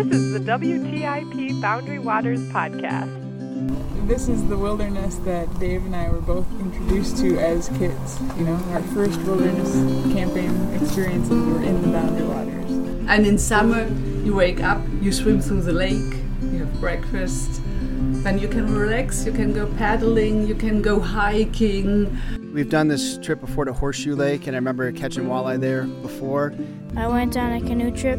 This is the WTIP Boundary Waters podcast. This is the wilderness that Dave and I were both introduced to as kids. You know, our first wilderness camping experiences were in the Boundary Waters. And in summer, you wake up, you swim through the lake, you have breakfast, then you can relax, you can go paddling, you can go hiking. We've done this trip before to Horseshoe Lake, and I remember catching walleye there before. I went on a canoe trip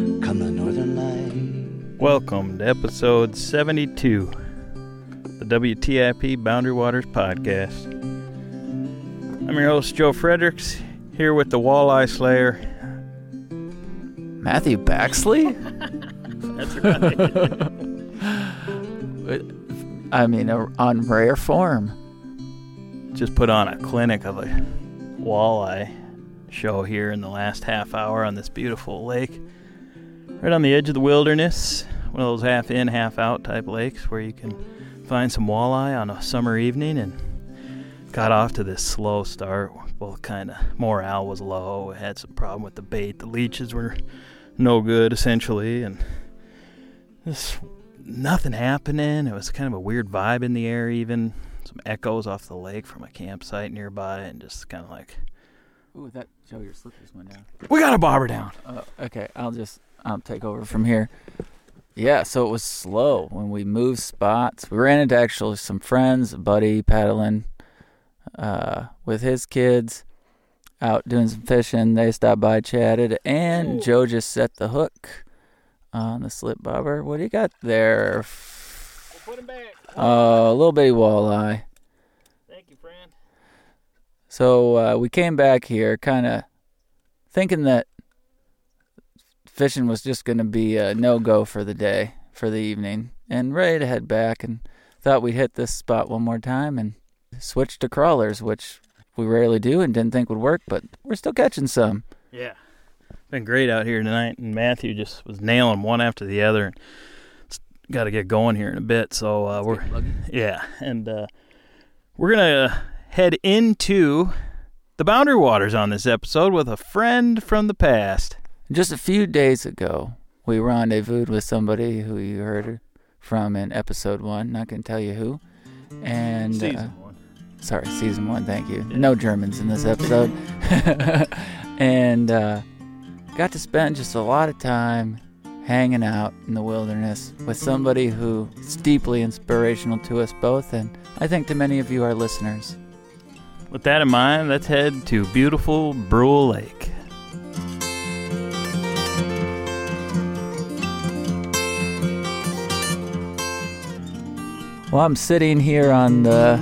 Welcome to episode 72, the WTIP Boundary Waters podcast. I'm your host, Joe Friedrichs, here with the Walleye Slayer. Matthew Baxley? That's right. I mean, uh, on rare form. Just put on a clinic of a walleye show here in the last half hour on this beautiful lake. Right on the edge of the wilderness, one of those half in, half out type lakes where you can find some walleye on a summer evening and got off to this slow start. Both kind of morale was low. Had some problem with the bait. The leeches were no good essentially, and just nothing happening. It was kind of a weird vibe in the air, even some echoes off the lake from a campsite nearby, and just kind of like, Ooh, that Joe, your slippers went down. we got a bobber down. Uh, okay, I'll just I'll take over from here. Yeah, so it was slow when we moved spots. We ran into actually some friends, a buddy paddling uh, with his kids out doing some fishing. They stopped by, chatted, and Joe just set the hook on the slip bobber. What do you got there? We'll Put him back. Uh, a little bitty walleye. Thank you, friend. So uh, we came back here kind of thinking that fishing was just going to be a no go for the day, for the evening, and ready to head back. And thought we'd hit this spot one more time and switch to crawlers, which we rarely do and didn't think would work, but we're still catching some. Yeah. Been great out here tonight, and Matthew just was nailing one after the other. And got to get going here in a bit, so uh, we're yeah, and uh, we're gonna head into the Boundary Waters on this episode with a friend from the past. Just a few days ago, we rendezvoused with somebody who you heard from in episode one. Not going to tell you who. And Season uh, one. sorry, season one. Thank you. No Germans in this episode. and uh, got to spend just a lot of time hanging out in the wilderness with somebody who is deeply inspirational to us both, and I think to many of you, our listeners. With that in mind, let's head to beautiful Brule Lake. Well, I'm sitting here on the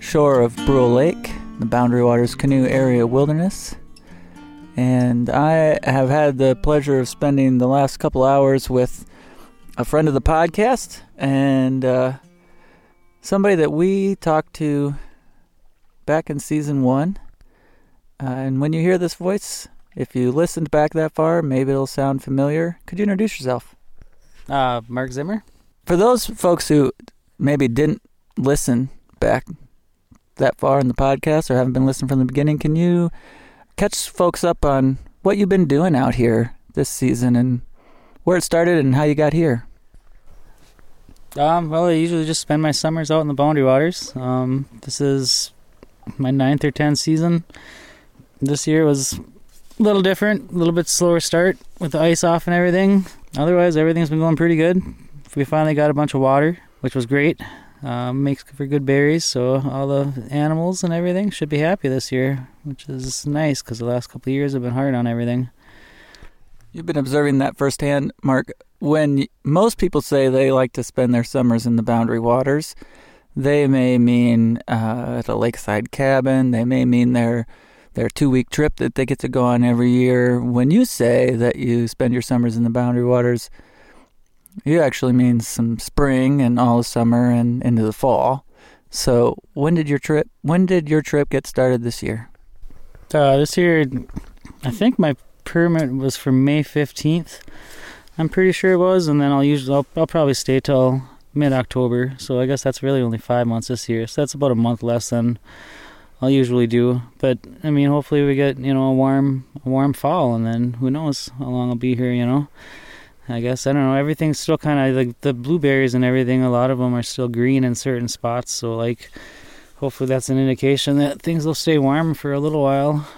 shore of Brule Lake, the Boundary Waters Canoe Area Wilderness. And I have had the pleasure of spending the last couple hours with a friend of the podcast and uh, somebody that we talked to back in season one. Uh, and when you hear this voice, if you listened back that far, maybe it'll sound familiar. Could you introduce yourself? Uh, Mark Zimmer. For those folks who maybe didn't listen back that far in the podcast or haven't been listening from the beginning, can you catch folks up on what you've been doing out here this season and where it started and how you got here? Um, well, I usually just spend my summers out in the Boundary Waters. Um, this is my ninth or tenth season. This year was a little different, a little bit slower start with the ice off and everything. Otherwise, everything's been going pretty good. We finally got a bunch of water, which was great. Um, makes for good berries, so all the animals and everything should be happy this year, which is nice because the last couple years have been hard on everything. You've been observing that firsthand, Mark. When most people say they like to spend their summers in the Boundary Waters, they may mean uh, at a lakeside cabin. They may mean their their two week trip that they get to go on every year. When you say that you spend your summers in the Boundary Waters, you actually mean some spring and all of summer and into the fall. So when did your trip? When did your trip get started this year? Uh, this year, I think my permit was for May fifteenth. I'm pretty sure it was, and then I'll usually I'll, I'll probably stay till mid October. So I guess that's really only five months this year. So that's about a month less than I'll usually do. But I mean, hopefully we get you know a warm a warm fall, and then who knows how long I'll be here. You know. I guess I don't know. Everything's still kind of like the blueberries and everything. A lot of them are still green in certain spots. So like, hopefully that's an indication that things will stay warm for a little while.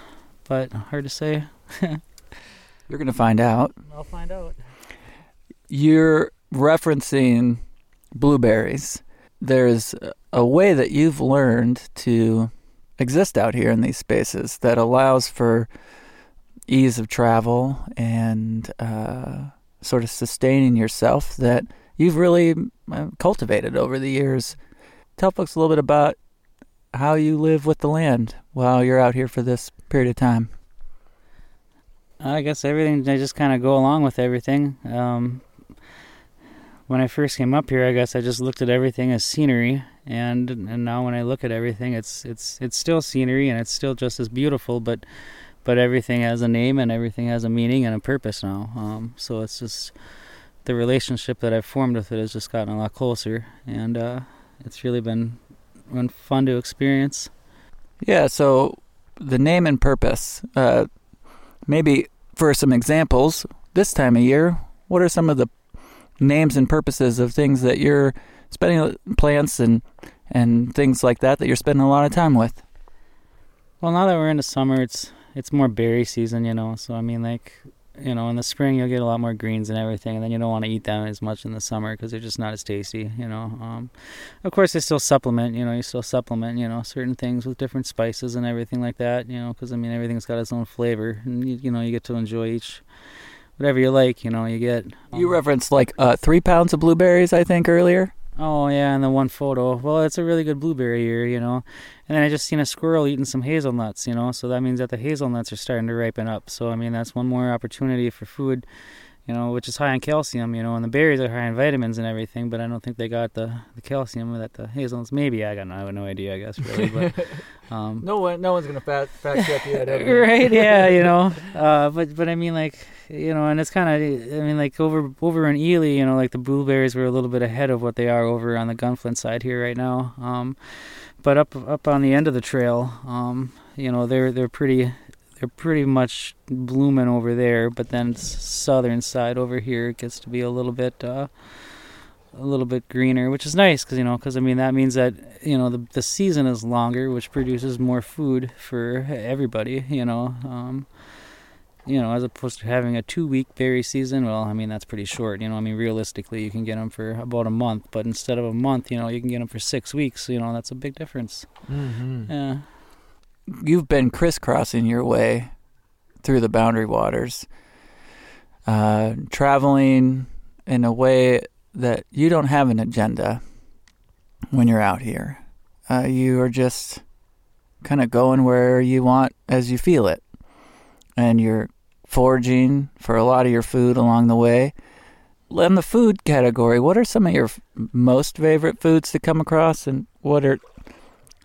But hard to say. You're gonna find out. I'll find out. You're referencing blueberries. There's a way that you've learned to exist out here in these spaces that allows for ease of travel and. Uh, sort of sustaining yourself that you've really uh, cultivated over the years. Tell folks a little bit about how you live with the land while you're out here for this period of time. I guess everything, I just kind of go along with everything. Um, when I first came up here, I guess I just looked at everything as scenery, and and now when I look at everything, it's it's it's still scenery and it's still just as beautiful, but but everything has a name and everything has a meaning and a purpose now. Um, so it's just the relationship that I've formed with it has just gotten a lot closer, and uh, it's really been been fun to experience. Yeah. So the name and purpose. Uh, maybe for some examples, this time of year, what are some of the names and purposes of things that you're spending plants and and things like that that you're spending a lot of time with? Well, now that we're into summer, it's it's more berry season, you know. So I mean, like you know, in the spring you'll get a lot more greens and everything, and then you don't want to eat them as much in the summer because they're just not as tasty, you know. Um, of course, they still supplement, you know, you still supplement, you know, certain things with different spices and everything like that, you know, because I mean everything's got its own flavor, and you, you know you get to enjoy each whatever you like, you know, you get. Um, you referenced like uh, three pounds of blueberries, I think, earlier. Oh yeah, and the one photo. Well, it's a really good blueberry year, you know. And then I just seen a squirrel eating some hazelnuts, you know. So that means that the hazelnuts are starting to ripen up. So I mean, that's one more opportunity for food, you know, which is high in calcium, you know. And the berries are high in vitamins and everything, but I don't think they got the, the calcium that the hazelnuts. Maybe I got no, I have no idea, I guess, really. But um, no one, no one's gonna fact, fact check you. right? Yeah, you know. Uh, but but I mean, like you know, and it's kind of, I mean, like over over in Ely, you know, like the blueberries were a little bit ahead of what they are over on the Gunflint side here right now. Um, but up up on the end of the trail, um, you know, they're they're pretty they're pretty much blooming over there. But then southern side over here gets to be a little bit. Uh, a little bit greener, which is nice because you know, because I mean that means that you know the the season is longer, which produces more food for everybody. You know, um, you know, as opposed to having a two week berry season, well, I mean, that's pretty short. You know, I mean, realistically, you can get them for about a month, but instead of a month, you know, you can get them for six weeks. You know, that's a big difference. Mm-hmm. Yeah. You've been crisscrossing your way through the boundary waters, uh, traveling in a way that you don't have an agenda when you're out here. Uh, you are just kind of going where you want as you feel it. And you're foraging for a lot of your food along the way. In the food category, what are some of your f- most favorite foods to come across, and what are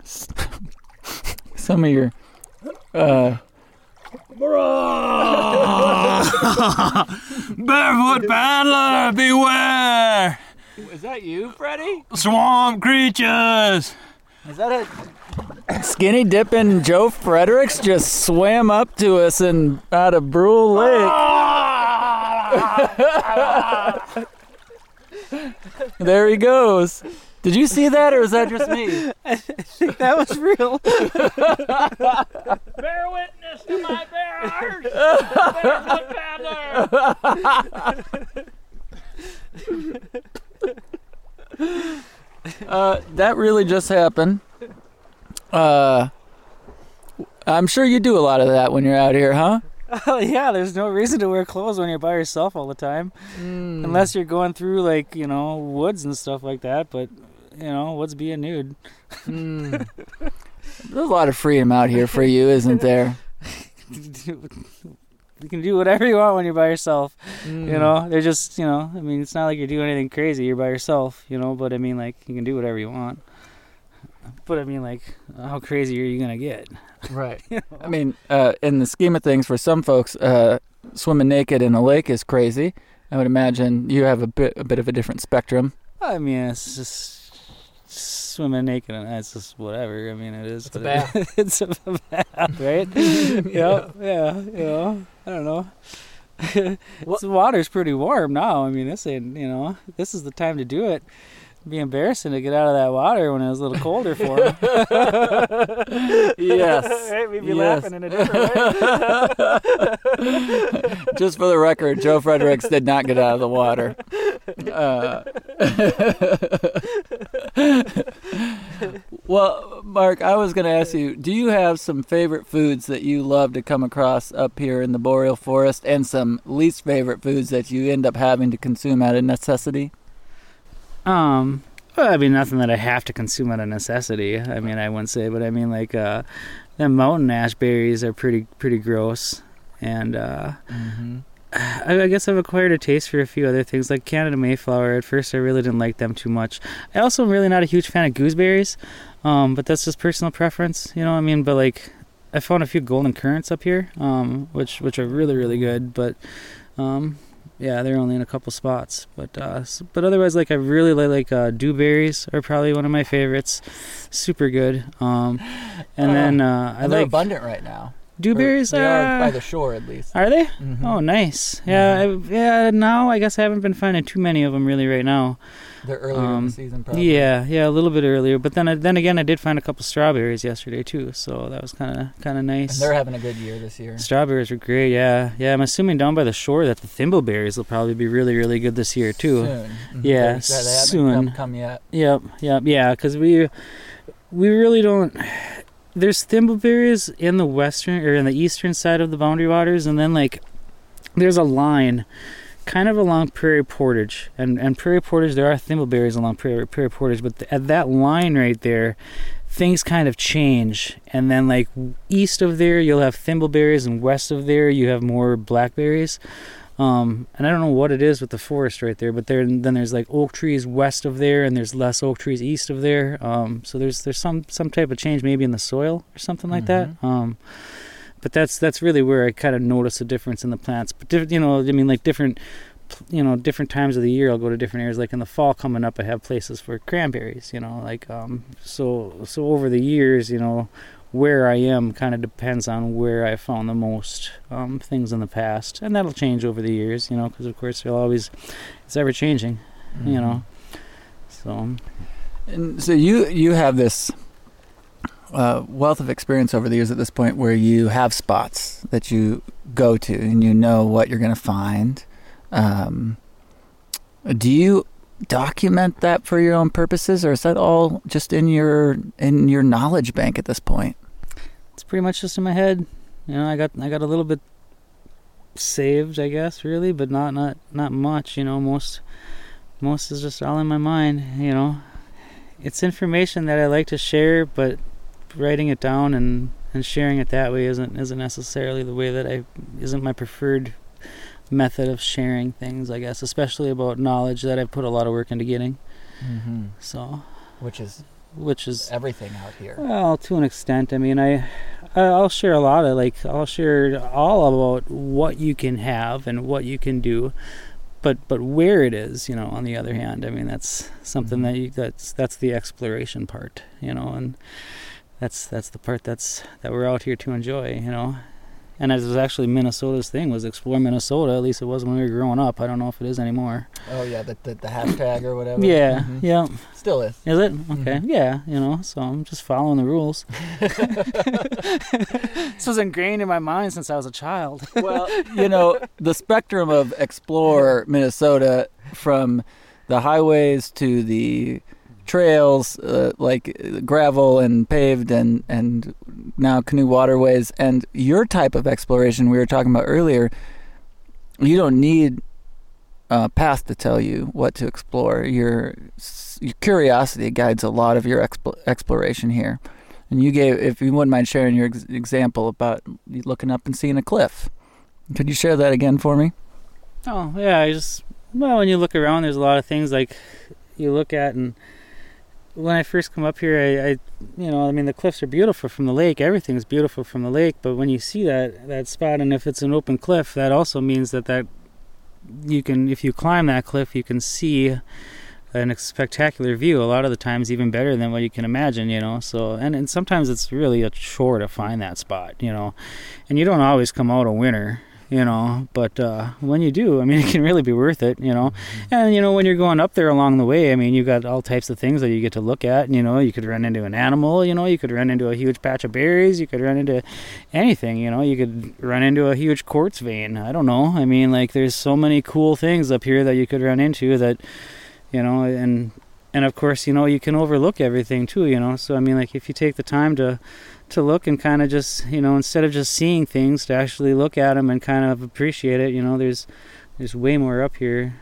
some of your uh, Barefoot paddler, beware! Is that you, Freddie? Swamp creatures! Is that a skinny dipping Joe Friedrichs just swam up to us and out of Brule Lake? there he goes. Did you see that, or is that just me? I think that was real. Bear witness to my bears! Barefoot paddler! Uh, that really just happened. Uh, I'm sure you do a lot of that when you're out here, huh? Oh yeah, there's no reason to wear clothes when you're by yourself all the time, Mm. unless you're going through like you know woods and stuff like that. But you know, what's being nude? Mm. There's a lot of freedom out here for you, isn't there? You can do whatever you want when you're by yourself. Mm. You know, they're just you know. I mean, it's not like you're doing anything crazy. You're by yourself. You know, but I mean, like you can do whatever you want. But I mean, like, how crazy are you gonna get? Right. I mean, uh, in the scheme of things, for some folks, uh, swimming naked in a lake is crazy. I would imagine you have a bit a bit of a different spectrum. I mean, it's just swimming naked and it's just whatever. I mean, it is. It's a what it bath. it's a bath, right? yeah, yeah, you know. I don't know. the water's pretty warm now. I mean, this ain't, you know, this is the time to do it. It'd be embarrassing to get out of that water when it was a little colder for him. Yes. right? We'd be Yes. laughing in a different way. Just for the record, Joe Friedrichs did not get out of the water. Uh, well, Mark, I was going to ask you do you have some favorite foods that you love to come across up here in the boreal forest and some least favorite foods that you end up having to consume out of necessity? Um, well, I mean, nothing that I have to consume out of necessity. I mean, I wouldn't say, but I mean, like, uh, the mountain ash berries are pretty, pretty gross. And, uh, Mm-hmm. I, I guess I've acquired a taste for a few other things, like Canada Mayflower. At first, I really didn't like them too much. I also am really not a huge fan of gooseberries, um, but that's just personal preference, you know what I mean? But, like, I found a few golden currants up here, um, which, which are really, really good, but, um, yeah, they're only in a couple spots, but uh, but otherwise, like I really like like uh, dewberries are probably one of my favorites. Super good. Um, and Uh, then uh, I they're like abundant right now. dewberries. Or They are by the shore, at least. are they? Mhm. Oh, nice. Yeah, I, yeah. Now I guess I haven't been finding too many of them really right now. They're earlier in Um, the season, probably. Yeah, yeah, a little bit earlier. But then I, then again, I did find a couple strawberries yesterday too, so that was kind of kind of nice. And they're having a good year this year. Strawberries are great, yeah. Yeah, I'm assuming down by the shore that the thimbleberries will probably be really, really good this year too. Soon. Mhm. Yeah, they soon. Come, come yet. Yep, yep, yeah. Because we we really don't. There's thimbleberries in the western or in the eastern side of the Boundary Waters, and then like there's a line kind of along Prairie Portage, and and Prairie Portage there are thimbleberries along Prairie Prairie Portage, but th- at that line right there, things kind of change, and then like east of there you'll have thimbleberries, and west of there you have more blackberries. Um, and I don't know what it is with the forest right there, but there then there's like oak trees west of there, and there's less oak trees east of there. Um, so there's there's some some type of change maybe in the soil or something like that. Um, but that's that's really where I kind of notice a difference in the plants. But diff- you know, I mean, like different you know different times of the year I'll go to different areas. Like in the fall coming up, I have places for cranberries. You know, like um, so so over the years, you know. Where I am kind of depends on where I found the most um, things in the past, and that'll change over the years, you know, because of course it'll always it's ever changing, you know. So And so you you have this uh, wealth of experience over the years at this point where you have spots that you go to and you know what you're going to find. Um, do you document that for your own purposes, or is that all just in your in your knowledge bank at this point? it's pretty much just in my head. You know, I got I got a little bit saved, I guess, really, but not not not much. You know, most most is just all in my mind. You know, it's information that I like to share, but writing it down and and sharing it that way isn't isn't necessarily the way that I isn't my preferred method of sharing things. I guess, especially about knowledge that I've put a lot of work into getting. Mm-hmm. So, Which is which is everything out here. well, to an extent. I mean, I I'll share a lot of like I'll share all about what you can have and what you can do, but but where it is, you know. On the other hand, I mean that's something that you that's that's the exploration part, you know, and that's that's the part that's that we're out here to enjoy, you know. And it was actually Minnesota's thing was explore Minnesota. At least it was when we were growing up. I don't know if it is anymore. Oh yeah, the the, the hashtag or whatever. Yeah, Mhm. yeah. Still is. Is it okay? Yeah, you know. So I'm just following the rules. this was ingrained in my mind since I was a child. well, you know, the spectrum of explore Minnesota from the highways to the trails, uh, like uh, gravel and paved and, and now canoe waterways, and your type of exploration we were talking about earlier, you don't need a path to tell you what to explore. Your, your curiosity guides a lot of your exploration here. And you gave, if you wouldn't mind sharing your ex- example about looking up and seeing a cliff Could you share that again for me? Oh yeah, I just well when you look around, there's a lot of things like you look at, and when I first come up here, I, I you know I mean the cliffs are beautiful from the lake, everything's beautiful from the lake, but when you see that that spot, and if it's an open cliff, that also means that that you can if you climb that cliff, you can see an spectacular view a lot of the times even better than what you can imagine you know? So and, and sometimes it's really a chore to find that spot you know? And you don't always come out a winner you know but uh, when you do i mean it can really be worth it you know? And you know when you're going up there along the way i mean you got all types of things that you get to look at and, you know? You could run into an animal you know? You could run into a huge patch of berries. You could run into anything you know? You could run into a huge quartz vein. I don't know. I mean like there's so many cool things up here that you could run into that you know and and of course you know you can overlook everything too you know so i mean like if you take the time to to look and kind of just you know instead of just seeing things to actually look at them and kind of appreciate it you know there's there's way more up here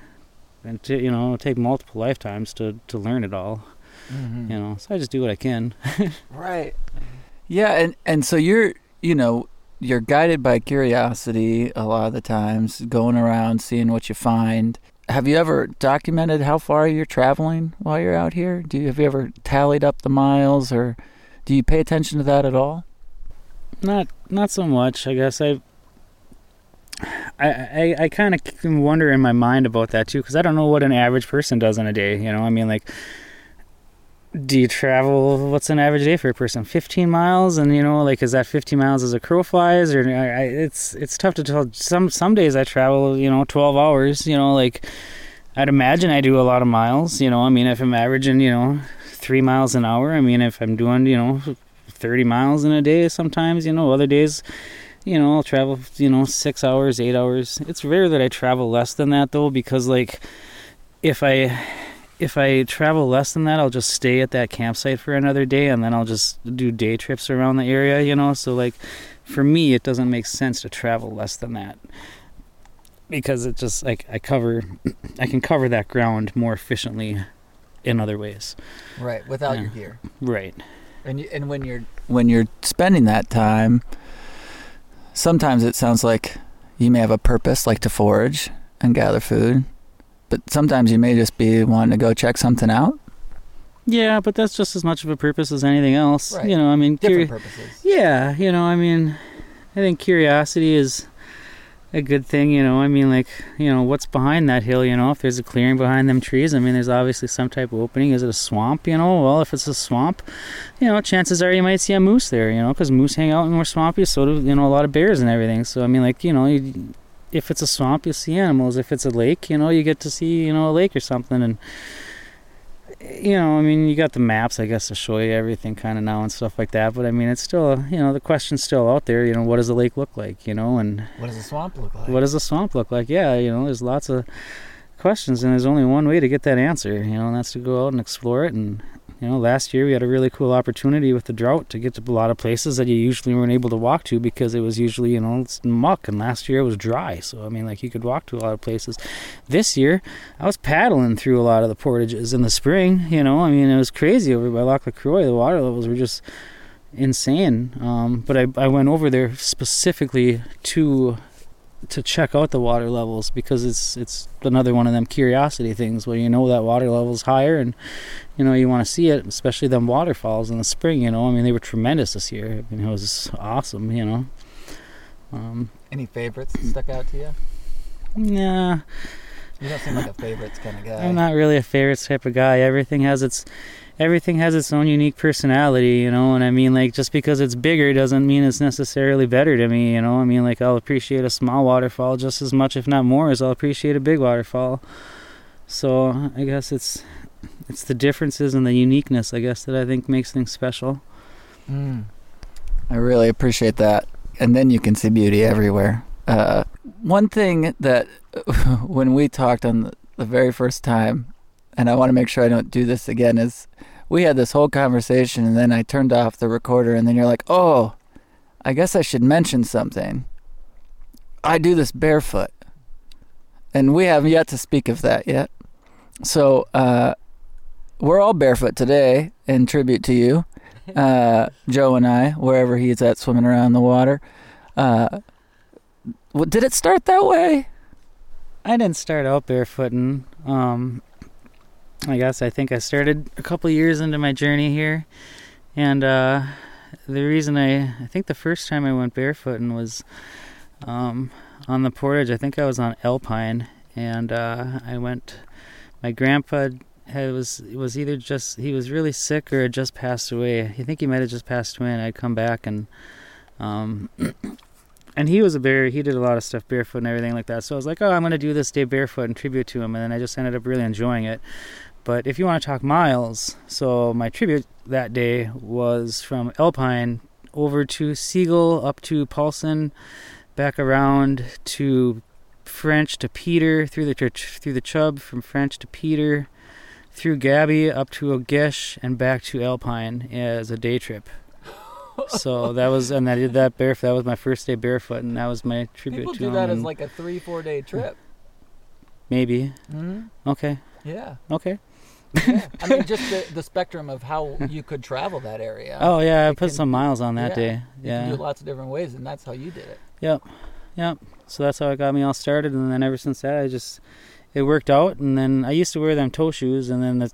and to, you know it'll take multiple lifetimes to to learn it all Mhm. you know so i just do what i can Right. Yeah, and and so you're you know you're guided by curiosity a lot of the times, going around seeing what you find. Have you ever documented how far you're traveling while you're out here? Do you have you ever tallied up the miles, or do you pay attention to that at all? not not so much i guess I've i i, I kind of wonder in my mind about that too because i don't know what an average person does in a day you know i mean like do you travel what's an average day for a person? 15 miles? And you know like is that 15 miles as a crow flies? Or I, it's it's tough to tell. Some some days i travel you know 12 hours you know like i'd imagine i do a lot of miles you know. I mean if i'm averaging you know three miles an hour i mean if i'm doing you know 30 miles in a day sometimes you know other days you know i'll travel you know six hours eight hours. It's rare that i travel less than that though because like if i if i travel less than that i'll just stay at that campsite for another day and then i'll just do day trips around the area you know so like for me it doesn't make sense to travel less than that because it just like i cover i can cover that ground more efficiently in other ways Right, without Yeah. your gear. right And you, and when you're when you're spending that time, sometimes it sounds like you may have a purpose, like to forage and gather food, but sometimes you may just be wanting to go check something out. Yeah, but that's just as much of a purpose as anything else. Right. You know, I mean, Different curi- purposes. Yeah, you know, I mean, I think curiosity is a good thing. You know, I mean, like, you know, what's behind that hill? You know, if there's a clearing behind them trees, I mean, there's obviously some type of opening. Is it a swamp? You know, well, if it's a swamp, you know, chances are you might see a moose there. You know, because moose hang out in more swampy, so do you know a lot of bears and everything. So I mean, like, you know, you, if it's a swamp, you see animals. If it's a lake, you know, you get to see you know a lake or something and you know, I mean, you got the maps, I guess, to show you everything kind of now and stuff like that. But I mean, it's still, you know, the question's still out there. You know, what does a lake look like? You know, and What does a swamp look like? what does a swamp look like? Yeah, you know, there's lots of questions, and there's only one way to get that answer. You know, and that's to go out and explore it. And you know, last year we had a really cool opportunity with the drought to get to a lot of places that you usually weren't able to walk to because it was usually, you know, muck. And last year it was dry, so I mean, like you could walk to a lot of places. This year I was paddling through a lot of the portages in the spring. You know, I mean, it was crazy over by Lac La Croix. The water levels were just insane. Um, but I, I went over there specifically to to check out the water levels because it's it's another one of them curiosity things where you know that water level's higher and you know you want to see it, especially them waterfalls in the spring. You know, I mean they were tremendous this year. I mean it was awesome. You know. Um, Any favorites that stuck out to you? nah, You don't seem like a favorites kind of guy. I'm not really a favorites type of guy. Everything has its everything has its own unique personality, you know, and I mean like just because it's bigger doesn't mean it's necessarily better to me, you know. I mean like I'll appreciate a small waterfall just as much if not more as I'll appreciate a big waterfall. So, I guess it's it's the differences and the uniqueness, I guess, that I think makes things special. Mm. I really appreciate that. And then you can see beauty everywhere. Uh, one thing that when we talked on the, the very first time, and I want to make sure I don't do this again, is we had this whole conversation, and then I turned off the recorder, and then you're like, oh, I guess I should mention something. I do this barefoot. And we haven't yet to speak of that yet. So, uh, we're all barefoot today in tribute to you uh, Joe and I, wherever he's at swimming around the water. Uh, Well, did it start that way? I didn't start out barefooting. Um, I guess I think I started a couple years into my journey here, and uh, the reason I I think the first time I went barefooting was um, on the portage. I think I was on Alpine, and uh, I went. My grandpa had, was was either just he was really sick or had just passed away. I think he might have just passed away, and I'd come back and. Um, and he was a bear. He did a lot of stuff barefoot and everything like that. So I was like, oh, I'm going to do this day barefoot in tribute to him. And then I just ended up really enjoying it. But if you want to talk miles, so my tribute that day was from Alpine over to Seagull, up to Paulson, back around to French to Peter, through the through the Chub, from French to Peter, through Gabby up to Ogish, and back to Alpine as a day trip so that was, and I did that barefoot. That was my first day barefoot, and that was my tribute People to do him. that as and like a three, four day trip. maybe. hmm Okay. Yeah. Okay. yeah. I mean, just the, the spectrum of how you could travel that area. Oh yeah, I put can- some miles on that yeah, day. You Yeah. can do lots of different ways, and that's how you did it. Yep. Yep. So that's how it got me all started, and then ever since that, I just it worked out. And then I used to wear them toe shoes, and then the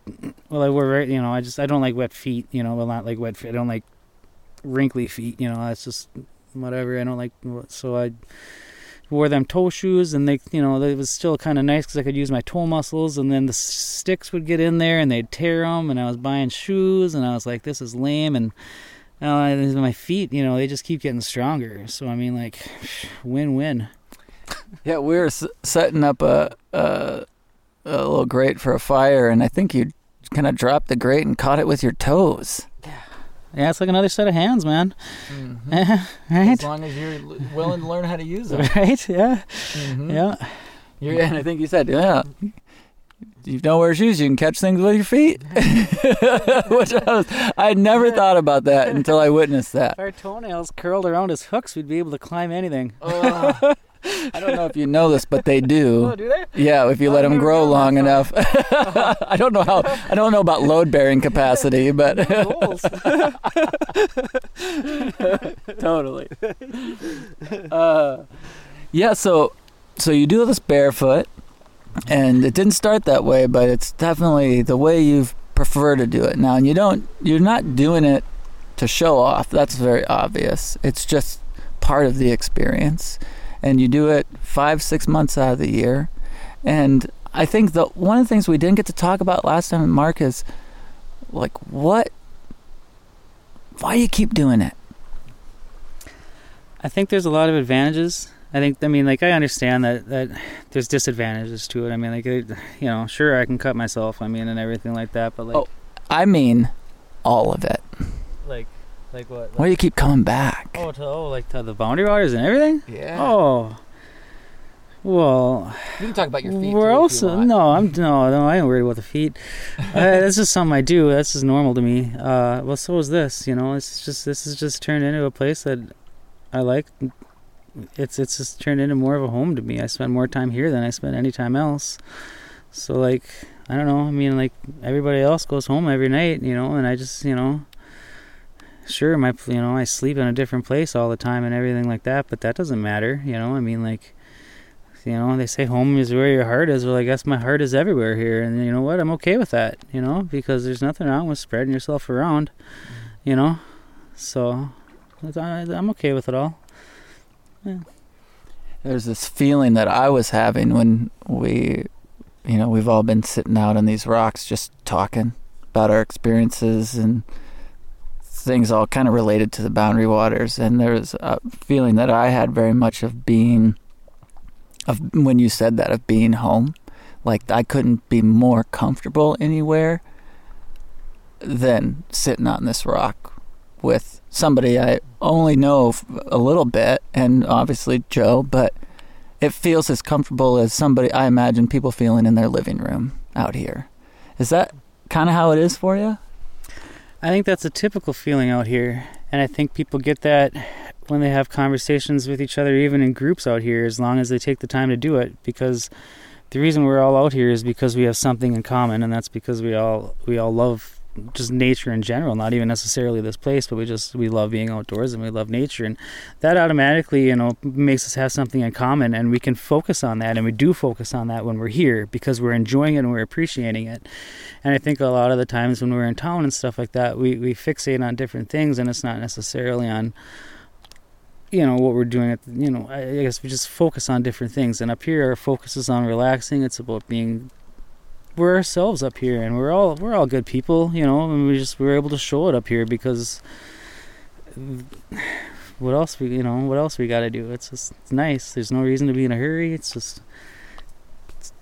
well, I wear right, you know, I just I don't like wet feet, you know, well not like wet feet. I don't like wrinkly feet, you know. That's just whatever. I don't like so I wore them toe shoes, and they, you know, it was still kind of nice because I could use my toe muscles, and then the sticks would get in there and they'd tear them, and I was buying shoes, and I was like, this is lame, and. Uh, my feet, you know, they just keep getting stronger. So I mean, like, win-win. Yeah, we were s- setting up a, a a little grate for a fire, and I think you kind of dropped the grate and caught it with your toes. Yeah, it's like another set of hands, man. Mhm. right? As long as you're willing to learn how to use them. Right? Yeah. Mhm. Yeah. You're, and I think you said, yeah. You don't wear shoes, you can catch things with your feet. Which I was, I never thought about that until I witnessed that. If our toenails curled around as hooks, we'd be able to climb anything. I don't know if you know this, but they do. Oh, do they? Yeah, if you let them grow long enough. I don't know how. I don't know about load bearing capacity, but totally. Uh, yeah, so so you do this barefoot, and it didn't start that way, but it's definitely the way you prefer to do it now. And you don't. You're not doing it to show off. That's very obvious. It's just part of the experience, and you do it five, six months out of the year. And I think the one of the things we didn't get to talk about last time, Mark, is like what. Why do you keep doing it? I think there's a lot of advantages. I think, I mean, like, I understand that, that there's disadvantages to it. I mean, like, you know, sure, I can cut myself, I mean, and everything like that, but, like, Oh. I mean, all of it. like, like what? Why do you keep coming back? Oh, to, oh, like to the boundary waters and everything? Yeah. Oh. Well, You can talk about your feet. where too, if you want. No, I'm no, no. I ain't worried about the feet. uh, that's just something I do. That's just normal to me. Uh, well, so is this. You know, it's just this is just turned into a place that I like. It's it's just turned into more of a home to me. I spend more time here than I spend any time else. So like, I don't know. I mean, like everybody else goes home every night, you know, and I just you know. Sure, my you know I sleep in a different place all the time and everything like that, but that doesn't matter, you know. I mean, like you know, they say home is where your heart is. Well, I guess my heart is everywhere here, and you know what? I'm okay with that, you know, because there's nothing wrong with spreading yourself around, you know. So I'm okay with it all. Yeah. There's this feeling that I was having when we, you know, we've all been sitting out on these rocks just talking about our experiences and things all kind of related to the boundary waters. And there was a feeling that I had very much of being, of when you said that, of being home. Like I couldn't be more comfortable anywhere than sitting on this rock with somebody I only know a little bit, and obviously Joe, but it feels as comfortable as somebody I imagine people feeling in their living room out here. Is that kind of how it is for you? I think that's a typical feeling out here, and I think people get that when they have conversations with each other, even in groups out here, as long as they take the time to do it. Because the reason we're all out here is because we have something in common, and that's because we all we all love just nature in general, not even necessarily this place, but we just we love being outdoors and we love nature, and that automatically you know makes us have something in common, and we can focus on that, and we do focus on that when we're here because we're enjoying it and we're appreciating it. And I think a lot of the times when we're in town and stuff like that, we we fixate on different things, and it's not necessarily on you know what we're doing at you know I guess we just focus on different things. And up here our focus is on relaxing. It's about being we're ourselves up here and we're all we're all good people you know and we just we're able to show it up here because what else we you know what else we got to do? It's just it's nice. There's no reason to be in a hurry. It's just it's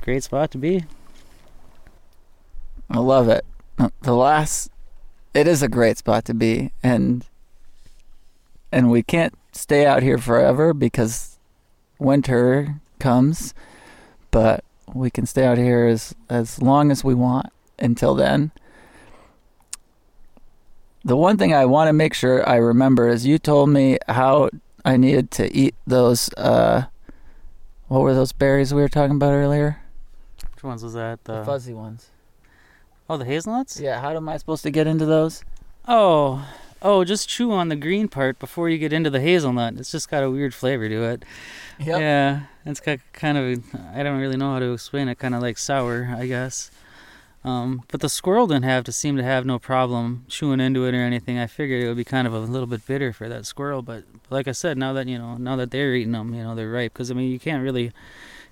a great spot to be. I love it. The last, it is a great spot to be, and and we can't stay out here forever because winter comes, but we can stay out here as as long as we want until then. The one thing I want to make sure I remember is you told me how I needed to eat those uh what were those berries we were talking about earlier? which ones was that The fuzzy ones. oh the hazelnuts Yeah, how am I supposed to get into those? Oh, oh, just chew on the green part before you get into the hazelnut. It's just got a weird flavor to it. Yeah, it's got kind of. I don't really know how to explain it. Kind of like sour, I guess. Um, but the squirrel didn't have to seem to have no problem chewing into it or anything. I figured it would be kind of a little bit bitter for that squirrel. But like I said, now that you know, now that they're eating them, you know, they're ripe. Because I mean, you can't really.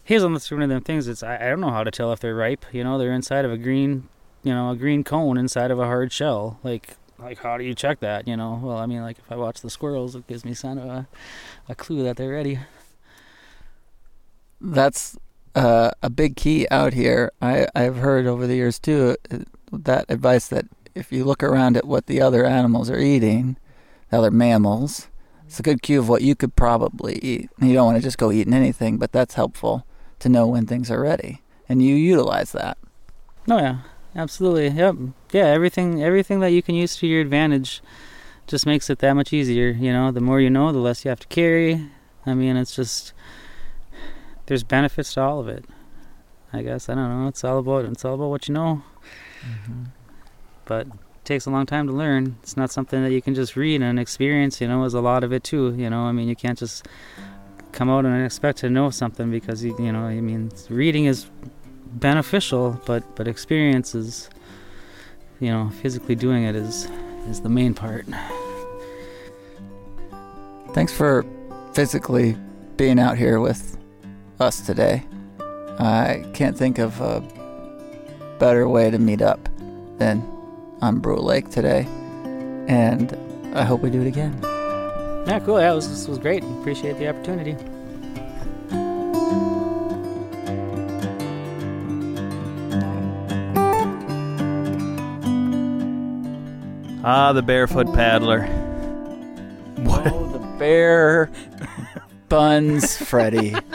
Hazelnuts are one of them things. It's I, I don't know how to tell if they're ripe. You know, they're inside of a green, you know, a green cone inside of a hard shell. Like like how do you check that? You know, well, I mean, like if I watch the squirrels, it gives me kind of a, a clue that they're ready. That's uh, a big key out here. I, I've heard over the years too uh, that advice that if you look around at what the other animals are eating, the other mammals, it's a good cue of what you could probably eat. You don't want to just go eating anything, but that's helpful to know when things are ready, and you utilize that. Oh yeah, absolutely. Yep. Yeah, everything everything that you can use to your advantage just makes it that much easier, you know. The more you know, the less you have to carry. I mean, it's just there's benefits to all of it. I guess I don't know. It's all about it's all about what you know. Mm-hmm. But it takes a long time to learn. It's not something that you can just read and experience, you know, is a lot of it too, you know. I mean, you can't just come out and expect to know something because you, you know, I mean, reading is beneficial, but but experience is you know, physically doing it is is the main part. Thanks for physically being out here with us today. I can't think of a better way to meet up than on Brule Lake today, and I hope we do it again. Yeah, cool. Yeah, this was, this was great. Appreciate the opportunity. Ah, the barefoot paddler. Oh, the bear buns, Freddy.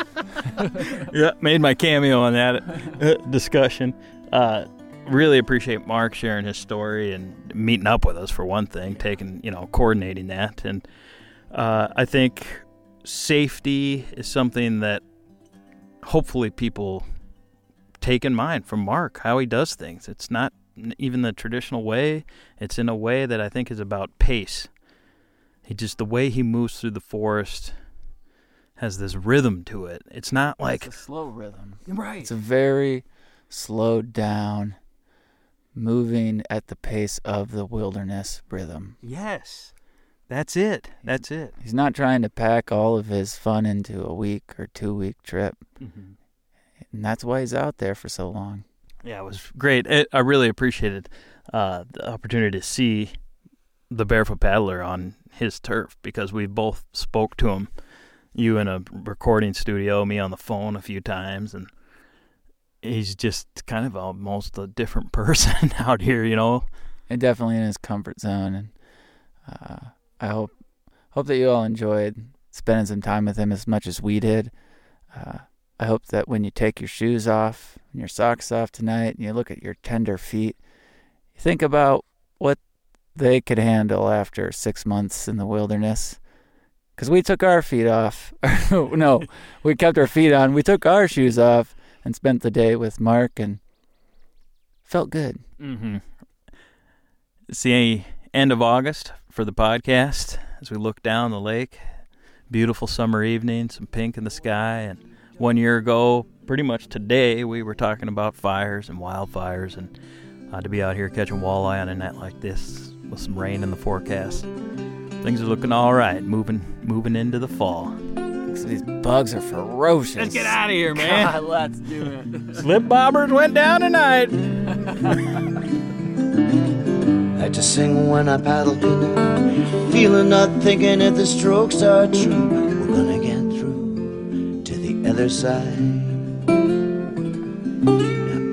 yeah, made my cameo on that uh, discussion. Uh, really appreciate Mark sharing his story and meeting up with us for one thing, taking you know coordinating that, and uh, I think safety is something that hopefully people take in mind from Mark how he does things. It's not even the traditional way; it's in a way that I think is about pace. He just the way he moves through the forest has this rhythm to it. It's not like it's a slow rhythm. right. It's a very slowed down, moving at the pace of the wilderness rhythm. Yes. That's it. That's it. He's not trying to pack all of his fun into a week or two week trip. Mhm. And that's why he's out there for so long. Yeah, it was great. It, I really appreciated uh, the opportunity to see the barefoot paddler on his turf because we both spoke to him. You in a recording studio, me on the phone a few times, and he's just kind of almost a different person out here, you know. And definitely in his comfort zone. And uh, I hope hope that you all enjoyed spending some time with him as much as we did. Uh, I hope that when you take your shoes off and your socks off tonight, and you look at your tender feet, you think about what they could handle after six months in the wilderness. Because we took our feet off. no, we kept our feet on. We took our shoes off and spent the day with Mark and felt good. Mm-hmm. It's the end of August for the podcast as we look down the lake. Beautiful summer evening, some pink in the sky. And one year ago, pretty much today, we were talking about fires and wildfires. And uh, to be out here catching walleye on a night like this with some rain in the forecast, things are looking all right. Moving, moving into the fall. These bugs are ferocious. Let's get out of here, man. God, let's do it. Slip bobbers went down tonight. I just sing when I paddle canoe, feeling not thinking if the strokes are true. We're gonna get through to the other side.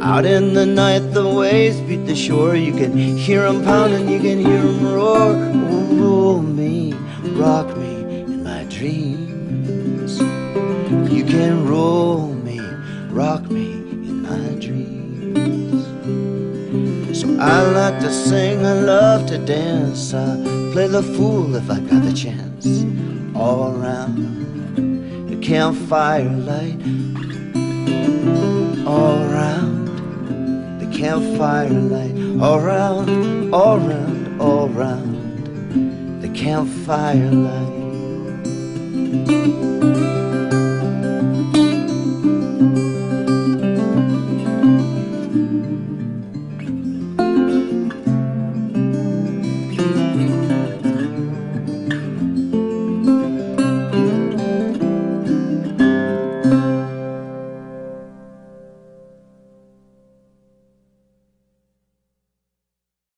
Out in the night, the waves beat the shore. You can hear 'em pounding, you can hear 'em I like to sing, I love to dance. I play the fool if I got the chance. All around the campfire light. All around the campfire light. All around, all around, all around the campfire light.